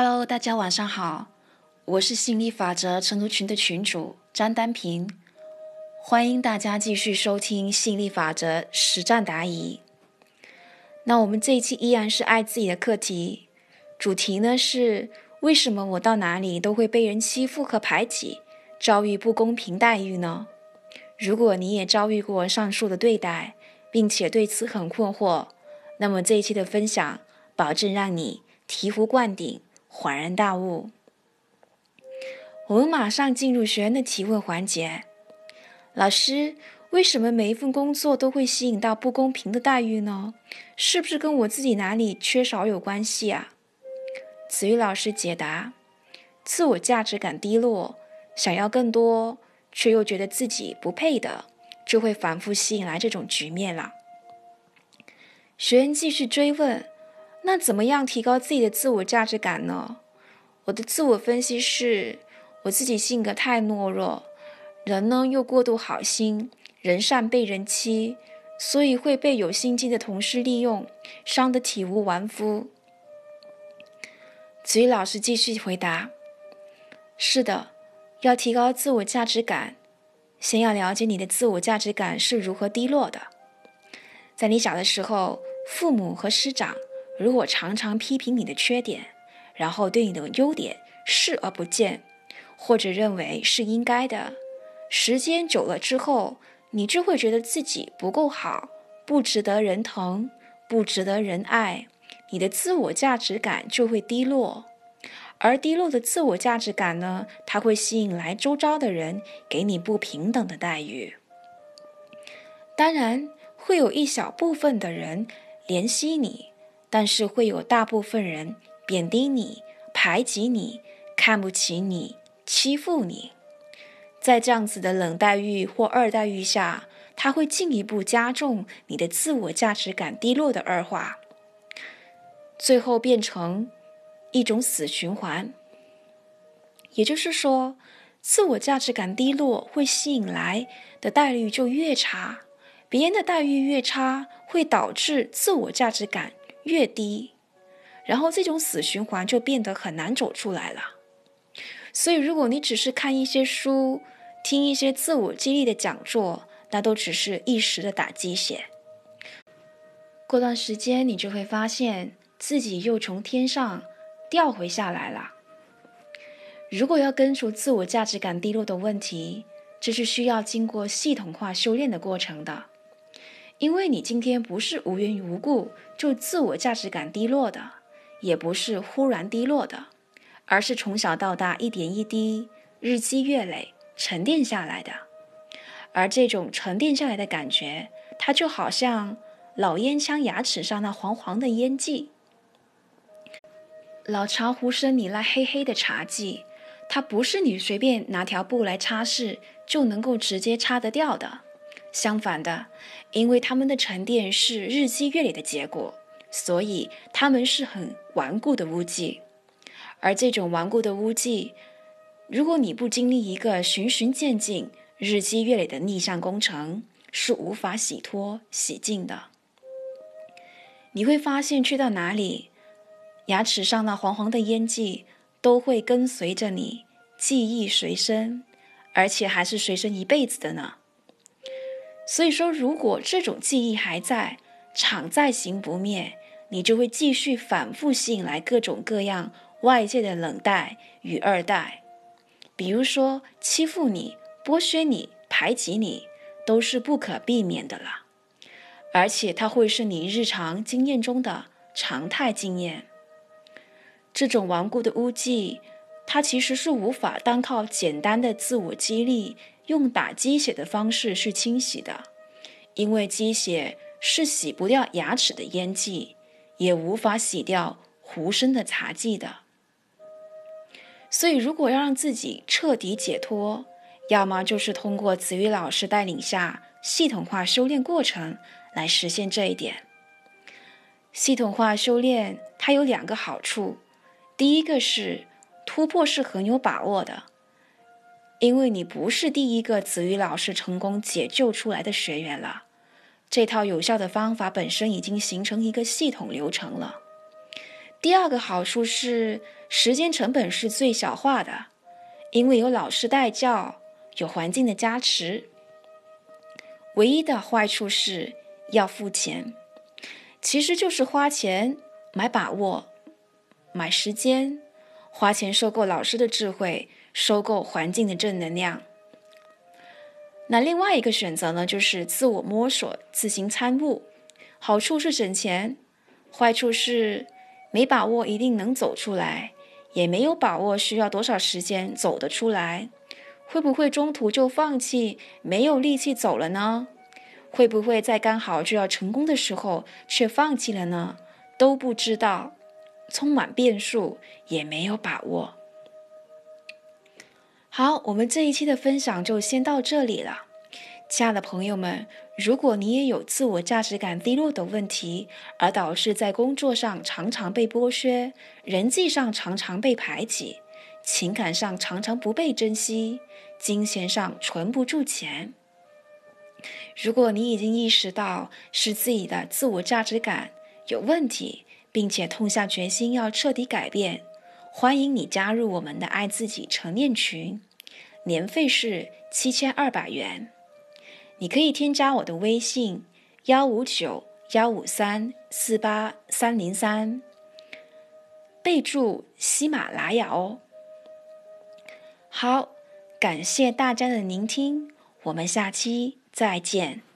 Hello，大家晚上好，我是心理法则成都群的群主张丹平，欢迎大家继续收听心理法则实战答疑。那我们这一期依然是爱自己的课题，主题呢是为什么我到哪里都会被人欺负和排挤，遭遇不公平待遇呢？如果你也遭遇过上述的对待，并且对此很困惑，那么这一期的分享保证让你醍醐灌顶。恍然大悟，我们马上进入学员的提问环节。老师，为什么每一份工作都会吸引到不公平的待遇呢？是不是跟我自己哪里缺少有关系啊？子瑜老师解答：自我价值感低落，想要更多，却又觉得自己不配的，就会反复吸引来这种局面了。学员继续追问。那怎么样提高自己的自我价值感呢？我的自我分析是，我自己性格太懦弱，人呢又过度好心，人善被人欺，所以会被有心机的同事利用，伤得体无完肤。子瑜老师继续回答：是的，要提高自我价值感，先要了解你的自我价值感是如何低落的。在你小的时候，父母和师长。如果常常批评你的缺点，然后对你的优点视而不见，或者认为是应该的，时间久了之后，你就会觉得自己不够好，不值得人疼，不值得人爱，你的自我价值感就会低落。而低落的自我价值感呢，它会吸引来周遭的人给你不平等的待遇。当然，会有一小部分的人怜惜你。但是会有大部分人贬低你、排挤你、看不起你、欺负你，在这样子的冷待遇或二待遇下，它会进一步加重你的自我价值感低落的恶化，最后变成一种死循环。也就是说，自我价值感低落会吸引来的待遇就越差，别人的待遇越差，会导致自我价值感。越低，然后这种死循环就变得很难走出来了。所以，如果你只是看一些书，听一些自我激励的讲座，那都只是一时的打鸡血。过段时间，你就会发现自己又从天上掉回下来了。如果要根除自我价值感低落的问题，这是需要经过系统化修炼的过程的。因为你今天不是无缘无故就自我价值感低落的，也不是忽然低落的，而是从小到大一点一滴、日积月累沉淀下来的。而这种沉淀下来的感觉，它就好像老烟枪牙齿上那黄黄的烟迹，老茶壶身里那黑黑的茶迹，它不是你随便拿条布来擦拭就能够直接擦得掉的。相反的，因为他们的沉淀是日积月累的结果，所以他们是很顽固的污迹。而这种顽固的污迹，如果你不经历一个循序渐进、日积月累的逆向工程，是无法洗脱、洗净的。你会发现，去到哪里，牙齿上那黄黄的烟迹都会跟随着你，记忆随身，而且还是随身一辈子的呢。所以说，如果这种记忆还在，常在行不灭，你就会继续反复吸引来各种各样外界的冷待与二代，比如说欺负你、剥削你、排挤你，都是不可避免的了。而且它会是你日常经验中的常态经验。这种顽固的污迹，它其实是无法单靠简单的自我激励。用打鸡血的方式去清洗的，因为鸡血是洗不掉牙齿的烟迹，也无法洗掉壶身的茶迹的。所以，如果要让自己彻底解脱，要么就是通过子瑜老师带领下系统化修炼过程来实现这一点。系统化修炼它有两个好处，第一个是突破是很有把握的。因为你不是第一个子瑜老师成功解救出来的学员了，这套有效的方法本身已经形成一个系统流程了。第二个好处是时间成本是最小化的，因为有老师带教，有环境的加持。唯一的坏处是要付钱，其实就是花钱买把握，买时间，花钱收购老师的智慧，收购环境的正能量。那另外一个选择呢，就是自我摸索、自行参悟。好处是省钱，坏处是没把握一定能走出来，也没有把握需要多少时间走得出来。会不会中途就放弃，没有力气走了呢？会不会在刚好就要成功的时候却放弃了呢？都不知道，充满变数，也没有把握。好，我们这一期的分享就先到这里了，亲爱的朋友们，如果你也有自我价值感低落的问题，而导致在工作上常常被剥削，人际上常常被排挤，情感上常常不被珍惜。金钱上存不住钱。如果你已经意识到是自己的自我价值感有问题，并且痛下决心要彻底改变，欢迎你加入我们的爱自己成念群，年费是七千二百元。你可以添加我的微信幺五九幺五三四八三零三，备注喜马拉雅哦。好。感谢大家的聆听，我们下期再见。